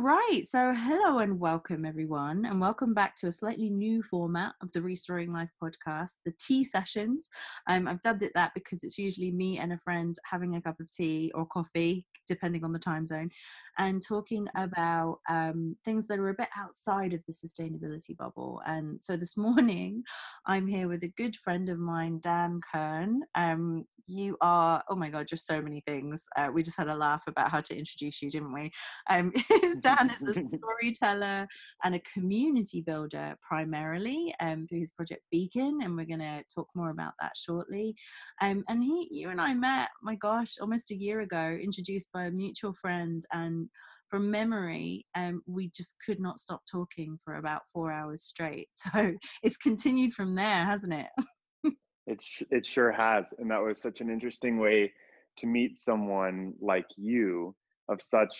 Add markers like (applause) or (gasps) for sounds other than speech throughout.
Right. So, hello and welcome, everyone, and welcome back to a slightly new format of the Restoring Life podcast, the tea sessions. Um, I've dubbed it that because it's usually me and a friend having a cup of tea or coffee, depending on the time zone, and talking about um, things that are a bit outside of the sustainability bubble. And so this (laughs) morning, I'm here with a good friend of mine, Dan Kern. Um, you are, oh my God, just so many things. Uh, we just had a laugh about how to introduce you, didn't we? Um, (laughs) (laughs) Dan is a storyteller and a community builder primarily um, through his project Beacon, and we're going to talk more about that shortly. Um, and he, you and I met, my gosh, almost a year ago, introduced by a mutual friend and from memory, um, we just could not stop talking for about four hours straight. (laughs) So it's continued from there, hasn't it? it it sure has, and that was such an interesting way to meet someone like you of such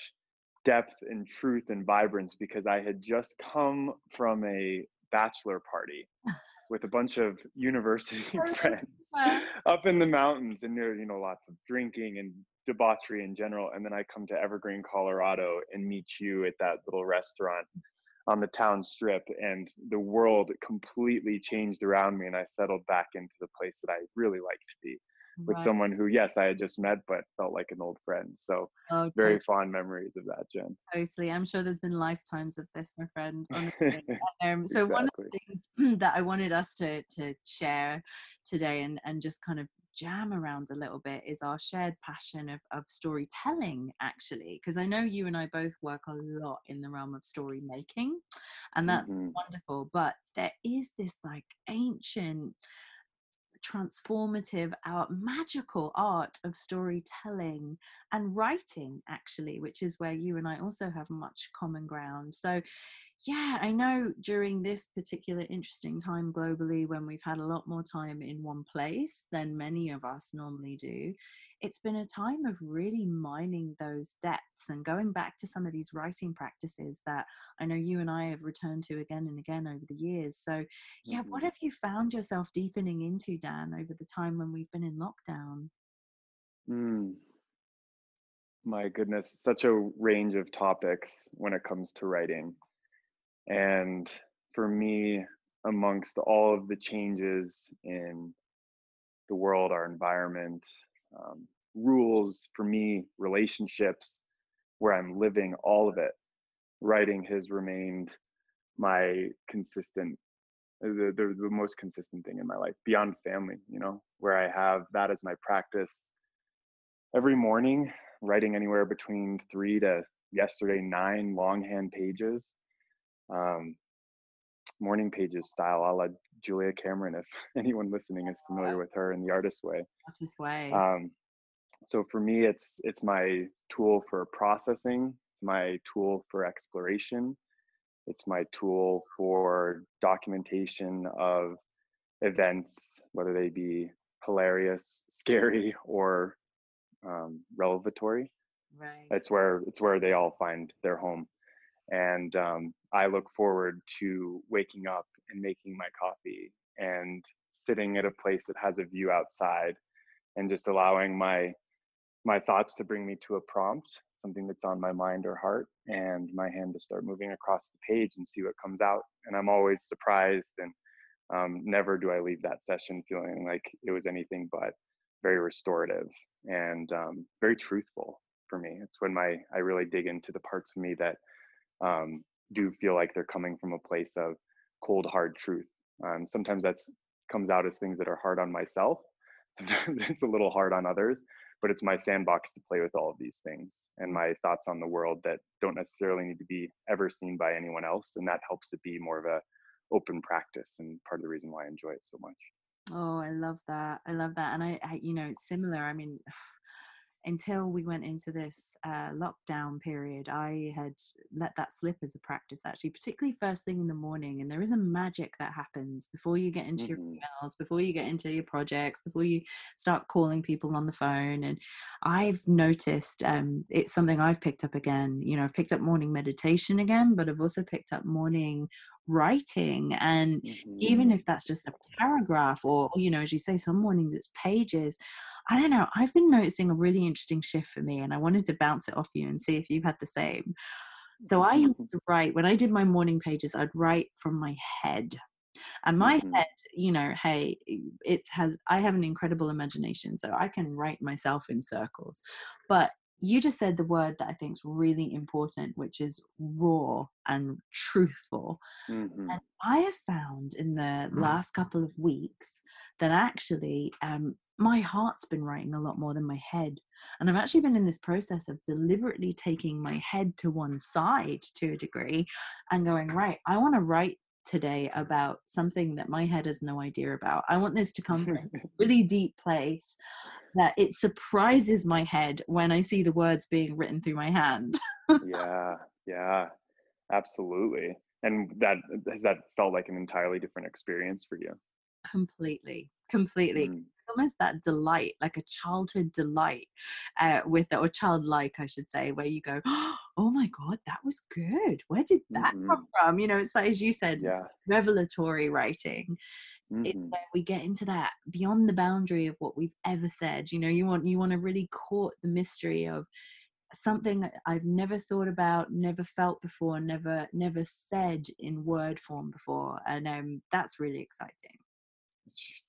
depth and truth and vibrance because I had just come from a bachelor party with a bunch of (laughs) university (laughs) friends up in the mountains and there you know lots of drinking and debauchery in general. And then I come to Evergreen, Colorado and meet you at that little restaurant on the town strip and the world completely changed around me and I settled back into the place that I really like to be with right. someone who yes I had just met but felt like an old friend so okay. very fond memories of that Jen totally I'm sure there's been lifetimes of this my friend (laughs) um, so exactly. one of the things (clears throat) that I wanted us to to share today and and just kind of jam around a little bit is our shared passion of, of storytelling actually because i know you and i both work a lot in the realm of story making and that's mm-hmm. wonderful but there is this like ancient transformative our magical art of storytelling and writing actually which is where you and i also have much common ground so yeah, I know during this particular interesting time globally, when we've had a lot more time in one place than many of us normally do, it's been a time of really mining those depths and going back to some of these writing practices that I know you and I have returned to again and again over the years. So, yeah, what mm-hmm. have you found yourself deepening into, Dan, over the time when we've been in lockdown? Mm. My goodness, such a range of topics when it comes to writing. And for me, amongst all of the changes in the world, our environment, um, rules, for me, relationships, where I'm living, all of it, writing has remained my consistent, uh, the, the, the most consistent thing in my life beyond family, you know, where I have that as my practice. Every morning, writing anywhere between three to yesterday, nine longhand pages um, morning pages style a la Julia Cameron, if (laughs) anyone listening is familiar with her in the artist way. Artist way. Um, so for me, it's it's my tool for processing. It's my tool for exploration. It's my tool for documentation of events, whether they be hilarious, scary, (laughs) or um, revelatory. Right. It's where it's where they all find their home and um, i look forward to waking up and making my coffee and sitting at a place that has a view outside and just allowing my my thoughts to bring me to a prompt something that's on my mind or heart and my hand to start moving across the page and see what comes out and i'm always surprised and um, never do i leave that session feeling like it was anything but very restorative and um, very truthful for me. It's when my i really dig into the parts of me that um, do feel like they're coming from a place of cold hard truth um, sometimes that comes out as things that are hard on myself (laughs) sometimes it's a little hard on others but it's my sandbox to play with all of these things and my thoughts on the world that don't necessarily need to be ever seen by anyone else and that helps it be more of a open practice and part of the reason why i enjoy it so much. Oh i love that i love that and i, I you know it's similar i mean until we went into this uh, lockdown period, I had let that slip as a practice, actually, particularly first thing in the morning. And there is a magic that happens before you get into mm-hmm. your emails, before you get into your projects, before you start calling people on the phone. And I've noticed um, it's something I've picked up again. You know, I've picked up morning meditation again, but I've also picked up morning writing and mm-hmm. even if that's just a paragraph or you know as you say some mornings it's pages I don't know. I've been noticing a really interesting shift for me, and I wanted to bounce it off you and see if you've had the same. So I used to write when I did my morning pages, I'd write from my head. And my Mhm. head, you know, hey, it has I have an incredible imagination, so I can write myself in circles. But you just said the word that I think is really important, which is raw and truthful. Mhm. And I have found in the last couple of weeks that actually um, my heart's been writing a lot more than my head. And I've actually been in this process of deliberately taking my head to one side to a degree and going, right, I want to write today about something that my head has no idea about. I want this to come from a (laughs) really deep place that it surprises my head when I see the words being written through my hand. yeah, yeah, absolutely. And that has that felt like an entirely different experience for you? completely completely Mm. Almost that delight like a childhood delight uh, with it or childlike i should say where you go (gasps) oh my god that was good. Where did that come from? You know it's like as you said Yeah. revelatory writing. Mhm. where we get into that beyond the boundary of what we've ever said. You know you want you want to really court the mystery of something i've never thought about never felt before never never said in word form before and um that's really exciting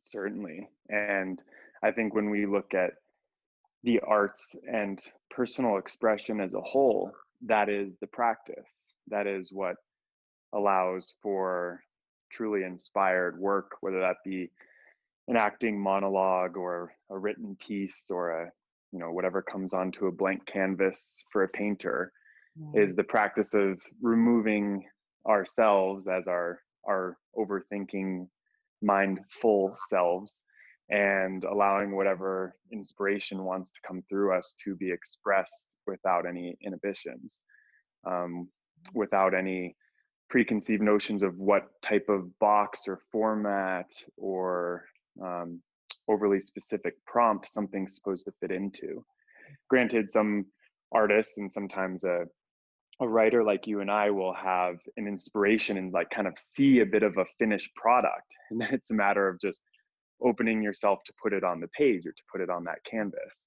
Certainly. And I think when we look at the arts and personal expression as a whole, that is the practice. That is what allows for truly inspired work, whether that be an acting monologue or a written piece or a you know whatever comes onto a blank canvas for a painter Yeah. is the practice of removing ourselves as our our overthinking mindful selves and allowing whatever inspiration wants to come through us to be expressed without any inhibitions um, without any preconceived notions of what type of box or format or um, overly specific prompt something's supposed to fit into. Granted some artists and sometimes a a writer like you and I will have an inspiration and like kind of see a bit of a finished product. (laughs) And then it's a matter of just opening yourself to put it on the page or to put it on that canvas.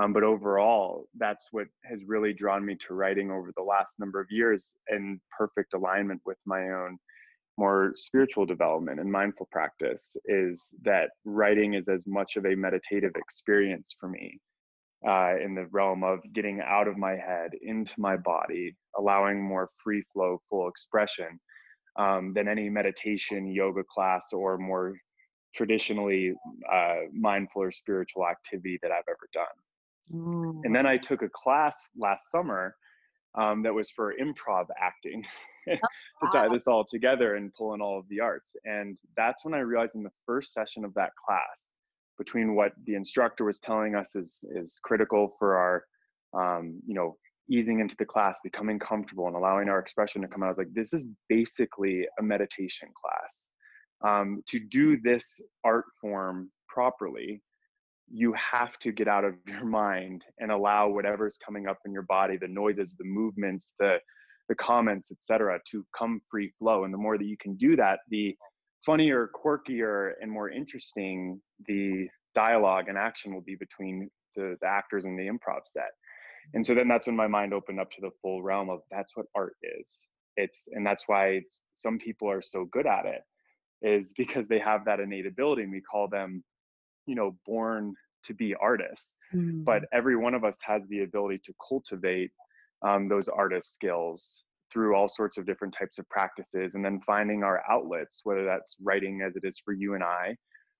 Um, but overall, that's what has really drawn me to writing over the last number of years in perfect alignment with my own more spiritual development and mindful practice is that writing is as much of a meditative experience for me uh, in the realm of getting out of my head into my body, allowing more free flow, full expression um, than any meditation, yoga class, or more traditionally uh, mindful or spiritual activity that I've ever done. And then I took a class last summer um, that was for improv acting (laughs) to tie this all together and pull in all of the arts. And that's when I realized in the first session of that class, between what the instructor was telling us is is critical for our, um, you know, easing into the class, becoming comfortable, and allowing our expression to come out. I was like, this is basically a meditation class. Um, to do this art form properly, you have to get out of (laughs) your mind and allow whatever's coming up in your body the noises the movements the the comments etc to come free flow and the more that you can do that the funnier quirkier and more interesting the dialogue and action will be between the, the actors and the improv set. And so then that's when my mind opened up to the full realm of that's what art is. It's and that's why some people are so good at it is because they have that innate ability and we call them you know born to be artists. Mm. but every one of us has the ability to cultivate um, those artist skills through all sorts of different types of practices and then finding our outlets whether that's writing as it is for you and i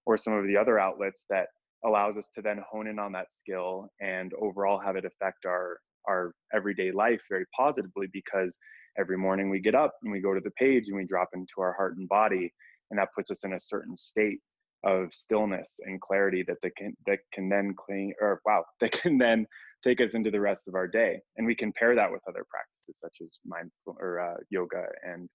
or some of the other outlets that allows us to then hone in on that skill and overall have it affect our our everyday life very positively because every morning we get up and we go to the page and we drop into our heart and body and that puts us in a certain state of stillness and clarity that they can that can then clean or wow (laughs) that can then take us into the rest of our day and we can pair that with other practices such as mindful or uh, yoga and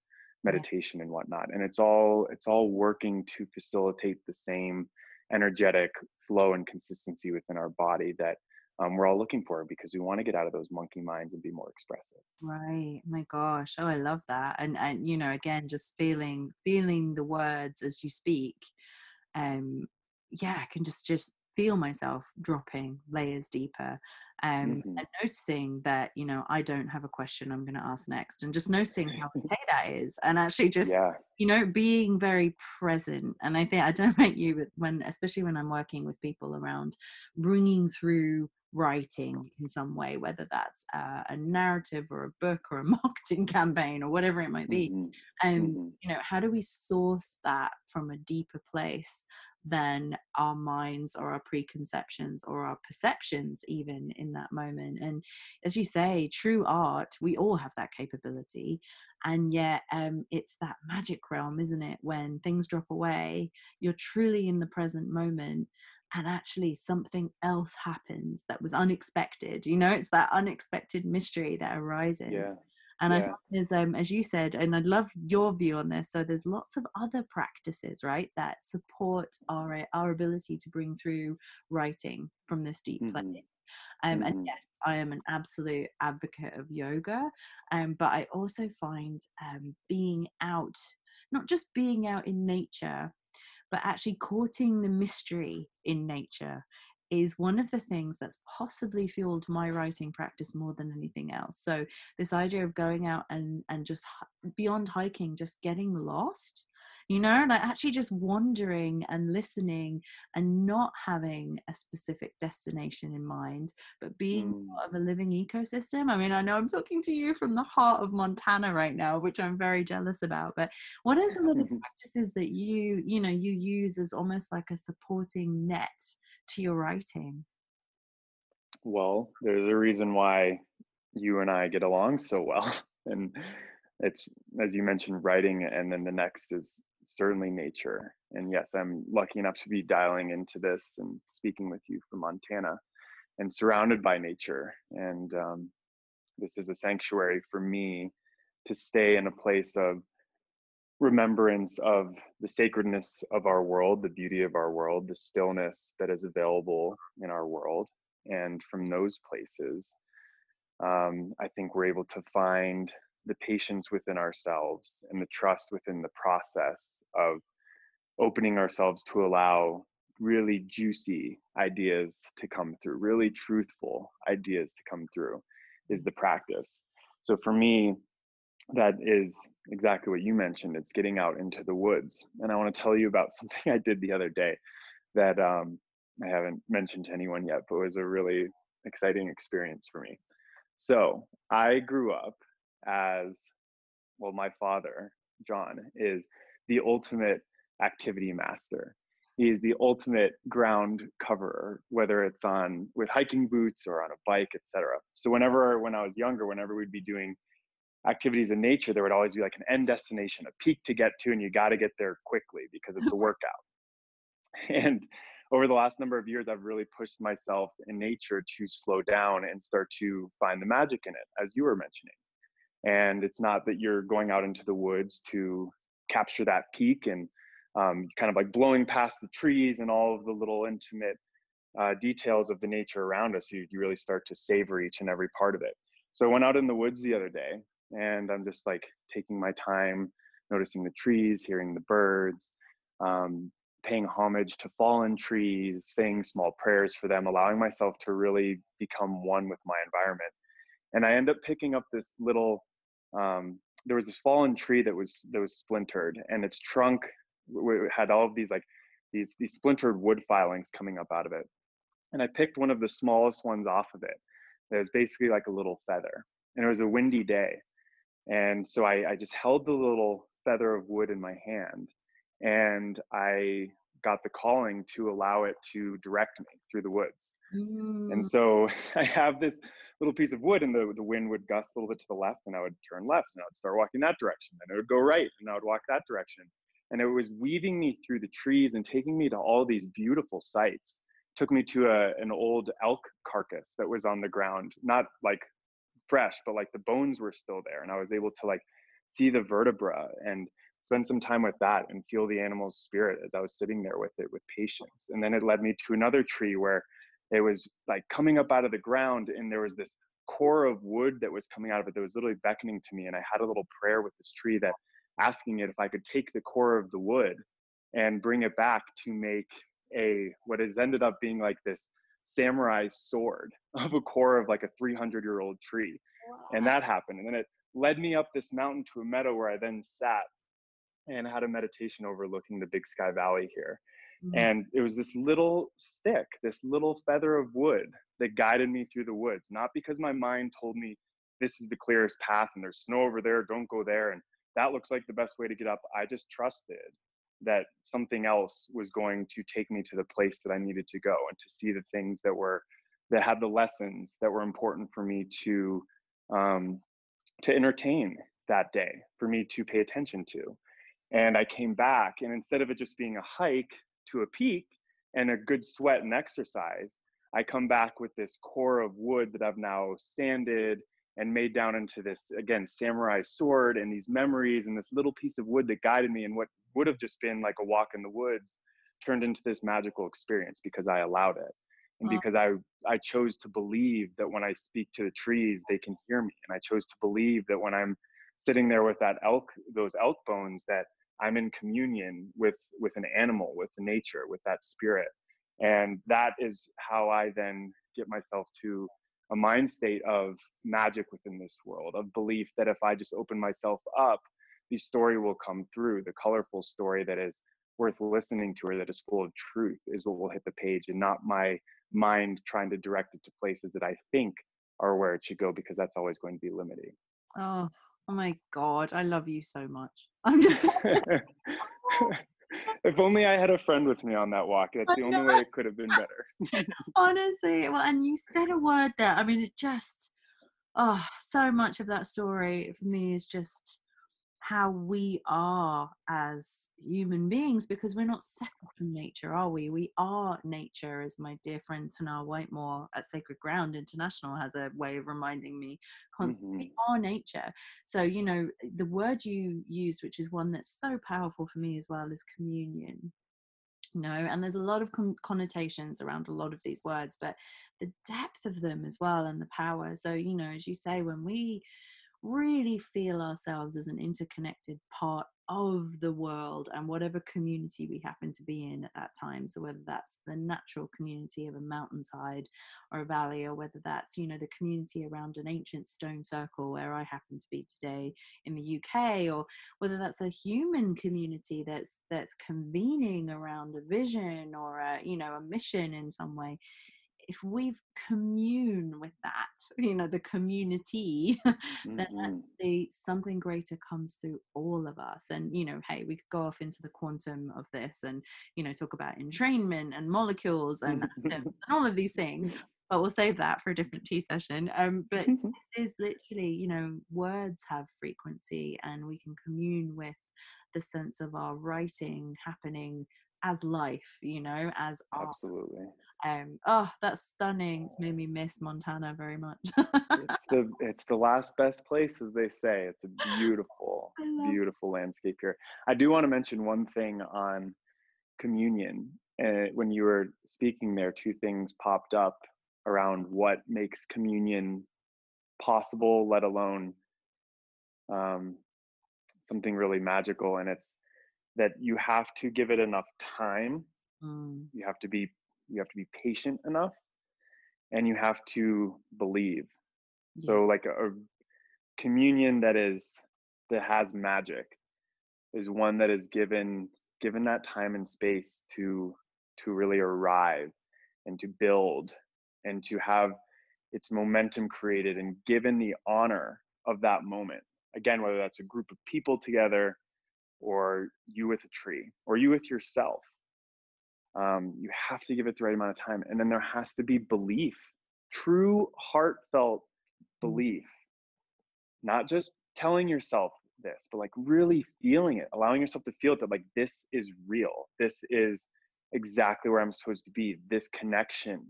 meditation and whatnot and it's all it's all working to facilitate the same energetic flow and consistency within our body that um, we're all looking for because we want to get out of those monkey minds and be more expressive Right. My gosh. Oh, I love that. And and you know, again, just feeling feeling the words as you speak. Um, yeah, I can just just feel myself dropping layers deeper. Um, mm-hmm. and noticing that you know i don't have a question i'm going to ask next and just noticing how (laughs) okay that is and actually just yeah. you know being very present and i think i don't (laughs) know about you but when especially when i'm working with people around bringing through writing in some way whether that's uh, a narrative or a book or a (laughs) marketing campaign or whatever it might be mm-hmm. and um, mm-hmm. you know how do we source that from a deeper place than our minds or our preconceptions or our perceptions even in that moment. And as you say true art we all have that capability and yet um, it's that magic realm isn't it? When things drop away you're truly in the present moment and actually something else happens that was unexpected. You know it's that unexpected mystery that arises. Yeah and yeah. I there's, um, as you said, and I'd love your view on this. So there's lots of other practices, right, that support our our ability to bring through writing from this deep mm-hmm. place. Um, mm-hmm. And yes, I am an absolute advocate of yoga, um, but I also find um, being out, not just being out in nature, but actually courting the mystery in nature is one of the things that's possibly fueled my writing practice more than anything else. So this idea of going out and and just beyond hiking, just getting lost, you know, like actually just wandering and listening and not having a specific destination in mind, but being mm. part of a living ecosystem. I mean, I know I'm talking to you from the heart of Montana right now, which I'm very jealous about. But what are some of the (laughs) practices that you, you know, you use as almost like a supporting net to your writing? Well, there's a reason why you and I get along so well. (laughs) And it's, as you mentioned, writing, and then the next is certainly nature. And yes, I'm lucky enough to be dialing into this and speaking with you from Montana and surrounded by nature. And um, this is a sanctuary for me to stay in a place of remembrance of the sacredness of our world, the beauty of our world, the stillness that is available in our world. And from those places, um, I think we're able to find the patience within ourselves and the trust within the process of opening ourselves to allow really juicy ideas to come through, really truthful ideas to come through is the practice. So for me, that is exactly what you mentioned. It's getting out into the woods. And I want to tell you about (laughs) something I did the other day that um, I haven't mentioned to anyone yet, but was a really exciting experience for me. So I grew up as well, my father, John, is the ultimate activity master. He is the ultimate ground coverer, whether it's on with hiking boots or on a bike, etc. So whenever when I was younger, whenever we'd be doing activities in nature, there would always be like an end destination, a peak to get to, and you got to get there quickly because it's a (laughs) workout. And over the last number of years, I've really pushed myself in nature to slow down and start to find the magic in it, as you were mentioning. And it's not that you're going out into the woods to capture that peak and um, kind of like blowing past the trees and all of the little intimate uh, details of the nature around us. You, you really start to savor each and every part of it. So I went out in the woods the other day and I'm just like taking my time, noticing the trees, hearing the birds, um, paying homage to fallen trees, saying small prayers for them, allowing myself to really become one with my environment. And I end up picking up this little. Um, there was this fallen tree that was that was splintered, and its trunk had all of these like these these splintered wood filings coming up out of it. And I picked one of the smallest ones off of it. It was basically like a little feather, and it was a windy day. And so I, I just held the little feather of wood in my hand and I got the calling to allow it to direct me through the woods. Mm. And so (laughs) I have this little piece of wood and the, the wind would gust a little bit to the left and I would turn left and I would start walking that direction. and it would go right and I would walk that direction. And it was weaving me through the trees and taking me to all these beautiful sights. Took me to a, an old elk carcass that was on the ground, not like fresh, but like the bones were still there. And I was able to like see the vertebra and spend some time with that and feel the animal's spirit as I was sitting there with it with patience. And then it led me to another tree where it was like coming up out of the ground and there was this core of wood that was coming out of it that was literally beckoning to me. And I had a little prayer with this tree that asking it if I could take the core of the wood and bring it back to make a what has ended up being like this samurai sword (laughs) of a core of like a 300 year old tree. Wow. And that happened. And then it led me up this mountain to a meadow where I then sat and had a meditation overlooking the Big Sky Valley here. Mm-hmm. And it was this little stick, this little feather of wood that guided me through the woods, not because my mind told me this is the clearest path and there's snow over there, don't go there. And that looks like the best way to get up. I just trusted that something else was going to take me to the place that I needed to go and to see the things that were that had the lessons that were important for me to um, to entertain that day, for me to pay attention to. And I came back, and instead of it just being a hike to a peak and a good sweat and exercise, I come back with this core of wood that I've now sanded and made down into this again samurai sword and these memories and this little piece of wood that guided me and what would have just been like a walk in the woods turned into this magical experience because I allowed it. And wow. because I I chose to believe that when I speak to the trees they can hear me. And I chose to believe that when I'm sitting there with that elk those elk bones that I'm in communion with with an animal with nature with that spirit. And that is how I then get myself to a mind state of magic within this world of belief that if I just open myself up the story will come through the colorful story that is worth listening to or that is full of truth is what will hit the page and not my mind trying to direct it to places that I think are where it should go because that's always going to be limiting. Oh, oh my God. I love you so much. I'm just. (laughs) (laughs) Oh, (laughs) if only I had a friend with me on that walk. That's the only way it could have been (laughs) better. (laughs) Honestly. Well, and you said a word there. I mean, it just, oh, so much of that story for me is just how we are as human beings because we're not separate from nature, are we? We are nature, as my dear friend Tanar Whitemore at Sacred Ground International has a way of reminding me constantly. Mm-hmm. We are nature. So, you know, the word you use, which is one that's so powerful for me as well, is communion. No, and there's a lot of con- connotations around a lot of these words, but the depth of them as well and the power. So, you know, as you say, when we really feel ourselves as an interconnected part of the world and whatever community we happen to be in at that time. So whether that's the natural community of a mountainside or a valley or whether that's you know the community around an ancient stone circle where i happen to be today in the uk or whether that's a human community that's that's convening around a vision or a you know a mission in some way if we've commune with that you know the community (laughs) mm-hmm. then actually something greater comes through all of us. And you know hey we could go off into the quantum of this and you know talk about entrainment and molecules and, (laughs) and all of these things but we'll save that for a different tea session. Um, but (laughs) this is literally you know words have frequency and we can commune with the sense of our writing happening as life you know as absolutely um oh that's stunning it's made me miss montana very much. It's the (laughs) it's the last best place as they say. It's a beautiful beautiful landscape here. I do want to mention one thing on communion uh, when you were speaking there two things popped up around what makes communion possible let alone um, something really magical and it's that you have to give it enough time. Mm. you have to be you have to be patient enough and you have to believe. So like a, a communion that is that has magic is one that is given given that time and space to to really arrive and to build and to have its momentum created and given the honor of that moment. Again whether that's a group of people together or you with a tree or you with yourself um, you have to give it the right amount of time and then there has to be belief true heartfelt mm. belief not just telling yourself this but like really feeling it allowing yourself to feel it that like this is real this is exactly where i'm supposed to be this connection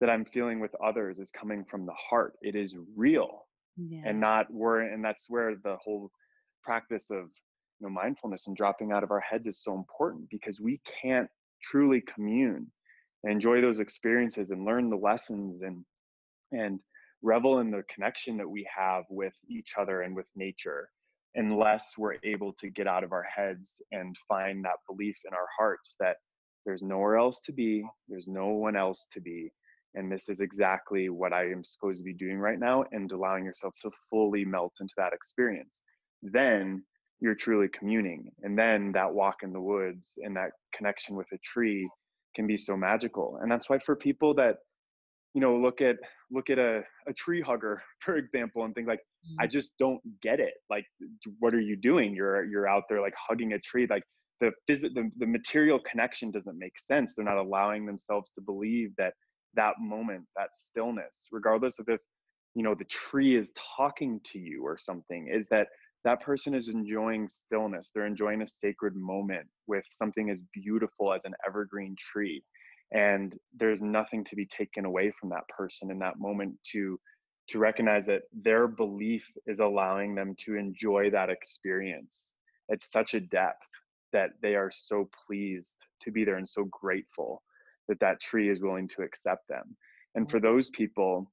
that i'm feeling with others is coming from the heart it is real yeah. and not where and that's where the whole practice of you know mindfulness and dropping out of our heads is so important because we can't truly commune enjoy those experiences and learn the lessons and and revel in the connection that we have with each other and with nature unless we're able to get out of our heads and find that belief in our hearts that there's nowhere else to be there's no one else to be and this is exactly what I am supposed to be doing right now, and allowing yourself to fully melt into that experience. Then you're truly communing. And then that walk in the woods and that connection with a tree can be so magical. And that's why for people that, you know, look at look at a, a tree hugger, (laughs) for example, and think like. I mm. just don't get it. Like, what are you doing? You're you're out there like hugging a tree. Like the phys- the, the material connection doesn't make sense. They're not allowing themselves to believe that that moment, that stillness, regardless of if you know the tree is talking to you or something, is that that person is enjoying stillness. They're enjoying a sacred moment with something as beautiful as an evergreen tree. And there's nothing to be taken away from that person in that moment to to recognize that their belief is allowing them to enjoy that experience at such a depth that they are so pleased to be there and so grateful that that tree is willing to accept them. And mm-hmm. for those people,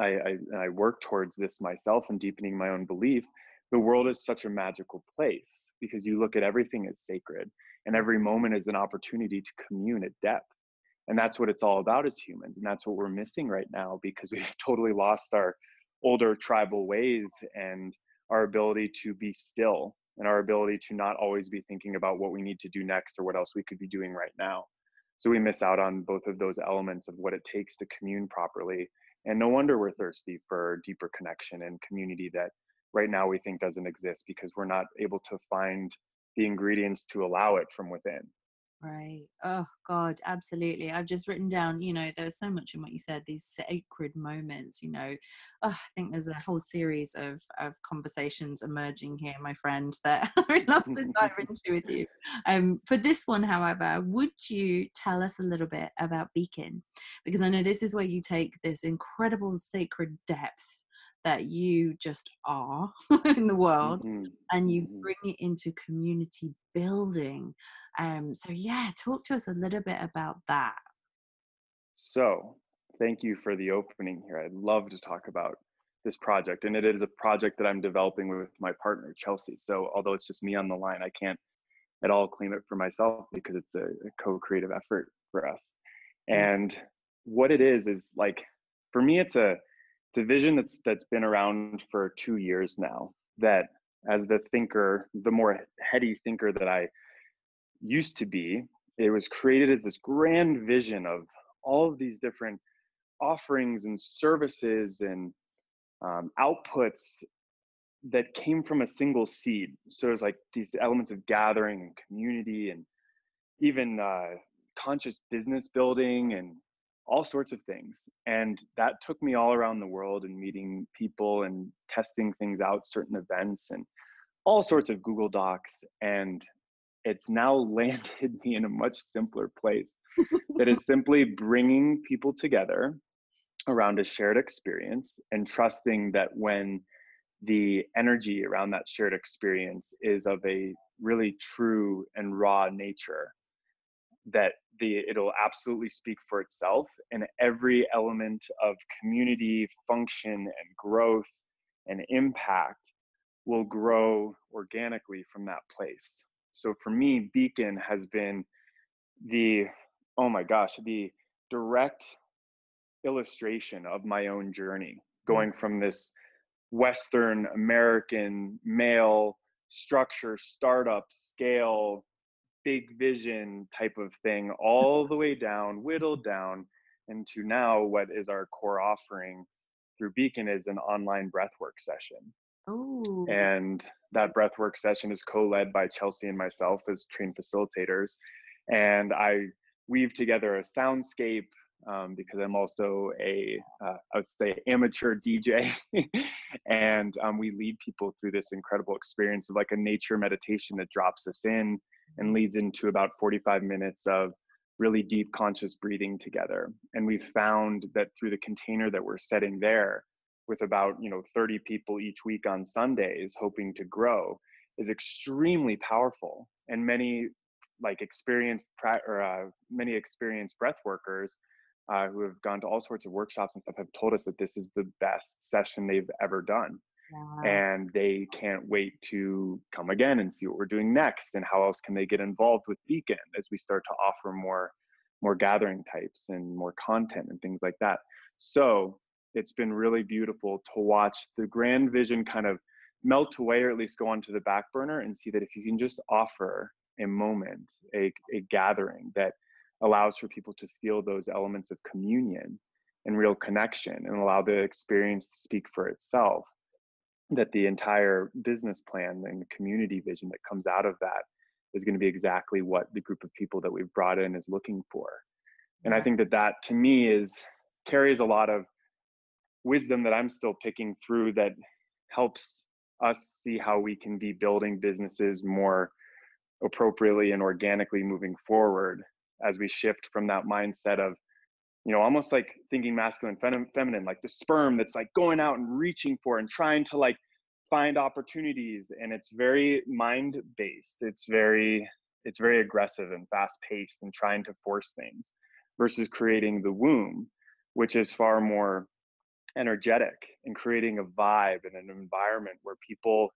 I, I, I work towards this myself and deepening my own belief the world is such a magical place because you look at everything as sacred and every moment is an opportunity to commune at depth. And that's what it's all about as humans and that's what we're missing right now because (laughs) we've totally lost our older tribal ways and our ability to be still and our ability to not always be thinking about what we need to do next or what else we could be doing right now. So we miss out on both of those elements of what it takes to commune properly and no wonder we're thirsty for deeper connection and community that right now we think doesn't exist because we're not able to find the ingredients to allow it from within. Right. Oh God, absolutely. I've just written down, you know, there's so much in what you said, these sacred moments, you know. Oh, I think there's a whole series of, of conversations emerging here, my friend, that (laughs) I would love to dive (laughs) into with you. Um, for this one, however, would you tell us a little bit about Beacon? Because I know this is where you take this incredible sacred depth that you just are (laughs) in the world mm-hmm. and you mm-hmm. bring it into community building um so yeah talk to us a little bit about that so thank you for the opening here i'd love to talk about this project and it is a project that i'm developing with my partner chelsea so although it's just me on the line i can't at all claim it for myself because it's a, a co-creative effort for us mm. and what it is is like for me it's a it's a vision that's that's been around for two years now that as the thinker the more heady thinker that i used to be it was created as this grand vision of all of these different offerings and services and um, outputs that came from a single seed. So it was like these elements of gathering and community and even uh, conscious business building and all sorts of things. And that took me all around the world and meeting people and testing things out, certain events and all sorts of Google Docs. And it's now (laughs) landed me in a much simpler place that is (laughs) simply bringing people together around a shared experience and trusting that when the energy around that shared experience is of a really true and raw nature that the it'll absolutely speak for itself and every element of community function and growth and impact will grow organically from that place so for me beacon has been the oh my gosh the direct illustration of my own journey mm. going from this western american male structure startup scale big vision type of thing all the way down, whittled down into now what is our core offering through Beacon is an online breathwork session. Ooh. And that breathwork session is co-led by Chelsea and myself as trained facilitators. And I weave together a soundscape um, because I'm also a uh, I would say amateur DJ, (laughs) and um, we lead people through this incredible experience of like a nature meditation that drops us in and leads into about 45 minutes of really deep conscious breathing together. And we found that through the container that we're setting there, with about you know 30 people each week on Sundays, hoping to grow, is extremely powerful. And many like experienced or uh, many experienced breath workers uh, who have gone to all sorts of workshops and stuff have told us that this is the best session they've ever done and they can't wait to come again and see what we're doing next and how else can they get involved with beacon as we start to offer more more gathering types and more content and things like that. So it's been really beautiful to watch the grand vision kind of melt away or at least go onto the back burner and see that if you can just offer a moment, a, a gathering that allows for people to feel those elements of communion and real connection and allow the experience to speak for itself, that the entire business plan and the community vision that comes out of that is going to be exactly what the group of people that we've brought in is looking for. And I think that that to me is carries a lot of wisdom that I'm still picking through that helps us see how we can be building businesses more appropriately and organically moving forward as we shift from that mindset of you know almost like thinking masculine fem- feminine like the sperm that's like going out and reaching for and trying to like find opportunities and it's very mind based it's very it's very aggressive and fast paced and trying to force things versus creating the womb which is far more energetic and creating a vibe and an environment where people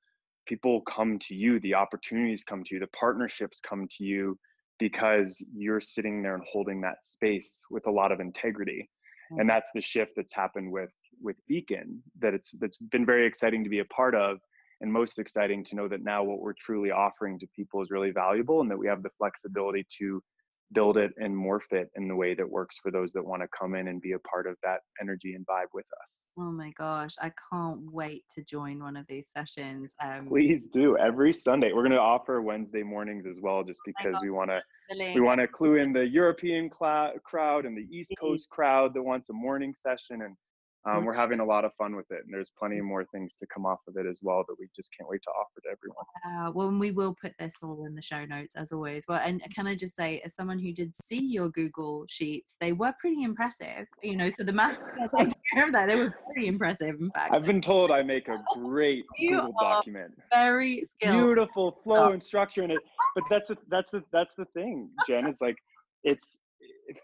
people come to you the opportunities come to you the partnerships come to you because you're sitting there and holding that space with a lot of integrity and mm-hmm. that's the shift that's happened with with beacon that it's that's been very exciting to be a part of and most exciting to know that now what we're truly offering to people is really valuable and that we have the flexibility to build it and morph it in the way that works for those that want to come in and be a part of that energy and vibe with us. Oh my gosh, I can't wait to join one of these sessions. Um, Please do every Sunday. We're going to offer Wednesday mornings as well, just because we want to we want to clue in the European cl- crowd and the East Coast crowd that wants a morning session and um, we're having a lot of fun with it and there's plenty more things to come off of it as well that we just can't wait to offer to everyone. Uh, well we will put this all in the show notes as always. Well and can i just say as someone who did see your google sheets they were pretty impressive you know so the mask (laughs) take care of that they were pretty impressive in fact. I've been told i make a (laughs) great you google document. very skilled. Beautiful flow oh. and structure in it but that's the that's the that's the thing jen is like it's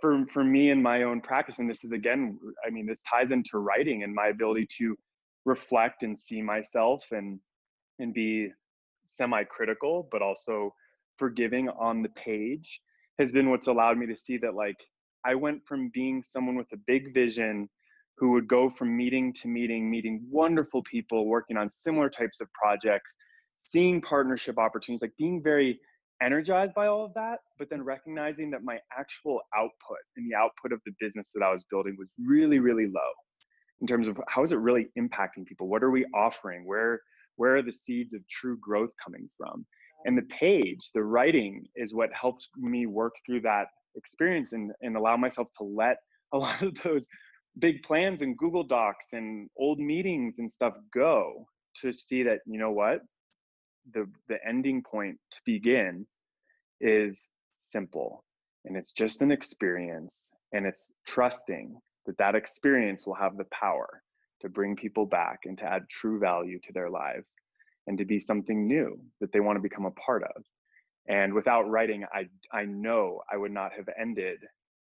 for for me in my own practice and this is again i mean this ties into writing and my ability to reflect and see myself and and be semi-critical but also forgiving on the page has been what's allowed me to see that like i went from being someone with a big vision who would go from meeting to meeting meeting wonderful people working on similar types of projects seeing partnership opportunities like being very energized by all of that, but then recognizing that my actual output and the output of the business that I was building was really, really low in terms of how is it really impacting people? What are we offering? Where where are the seeds of true growth coming from? And the page, the writing is what helped me work through that experience and, and allow myself to let (laughs) a lot of those big plans and Google Docs and old meetings and stuff go to see that, you know what, the the ending point to begin is simple and it's just an experience and it's trusting that that experience will have the power to bring people back and to add true value to their lives and to be something new that they want to become a part of. And without writing i i know i would not have ended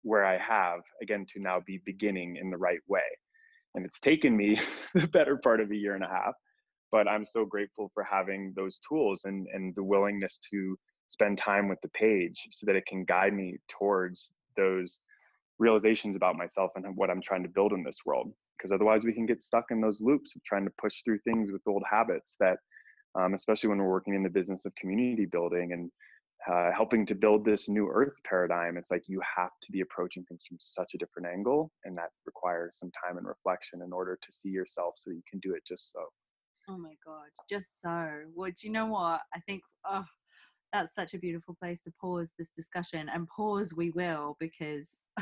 where i have again to now be beginning in the right way. And it's taken me (laughs) the better part of a year and a half but i'm so grateful for having those tools and and the willingness to spend time with the page so that it can guide me towards those realizations about myself and what i'm trying to build in this world. Because otherwise we can get stuck in those loops of trying to push through things with old habits that um, especially when we're working in the business of community building and uh, helping to build this new earth paradigm it's like you have to be approaching things from such a different angle and that requires some time and reflection in order to see yourself so you can do it just so Oh my God, just so. Well, do you know what? I think, oh, that's such a beautiful place to pause this discussion and pause we will because (laughs)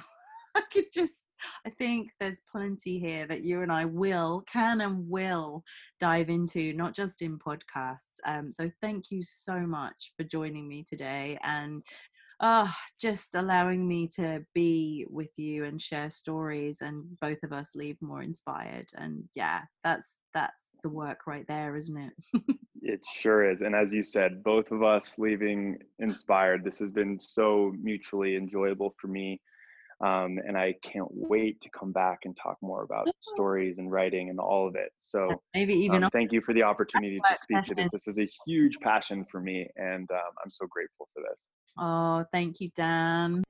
I could just, I think there's plenty here that you and I will, can and will dive into, not just in podcasts. Um, so thank you so much for joining me today and oh, just allowing me to be with you and share stories and both of us leave more inspired and yeah that's that's the work right there isn't it (laughs) it sure is and as you said both of us leaving inspired this has been so mutually enjoyable for me um, and I can't wait to come back and talk more about stories and writing and all of it. So maybe even um, thank you for the (laughs) opportunity to speak to this. This is a huge passion for me, and um, I'm so grateful for this. Oh, thank you, Dan.